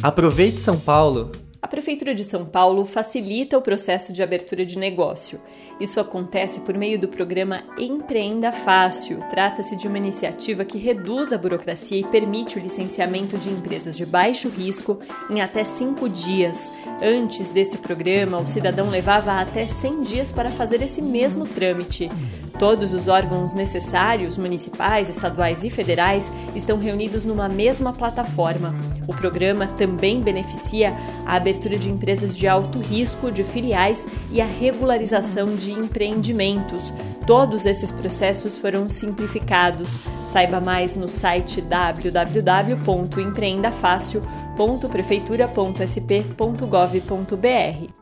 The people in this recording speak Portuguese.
Aproveite São Paulo Prefeitura de São Paulo facilita o processo de abertura de negócio. Isso acontece por meio do programa Empreenda Fácil. Trata-se de uma iniciativa que reduz a burocracia e permite o licenciamento de empresas de baixo risco em até cinco dias. Antes desse programa, o cidadão levava até 100 dias para fazer esse mesmo trâmite. Todos os órgãos necessários, municipais, estaduais e federais, estão reunidos numa mesma plataforma. O programa também beneficia a de empresas de alto risco, de filiais e a regularização de empreendimentos. Todos esses processos foram simplificados. Saiba mais no site www.empreendafácil.prefeitura.sp.gov.br.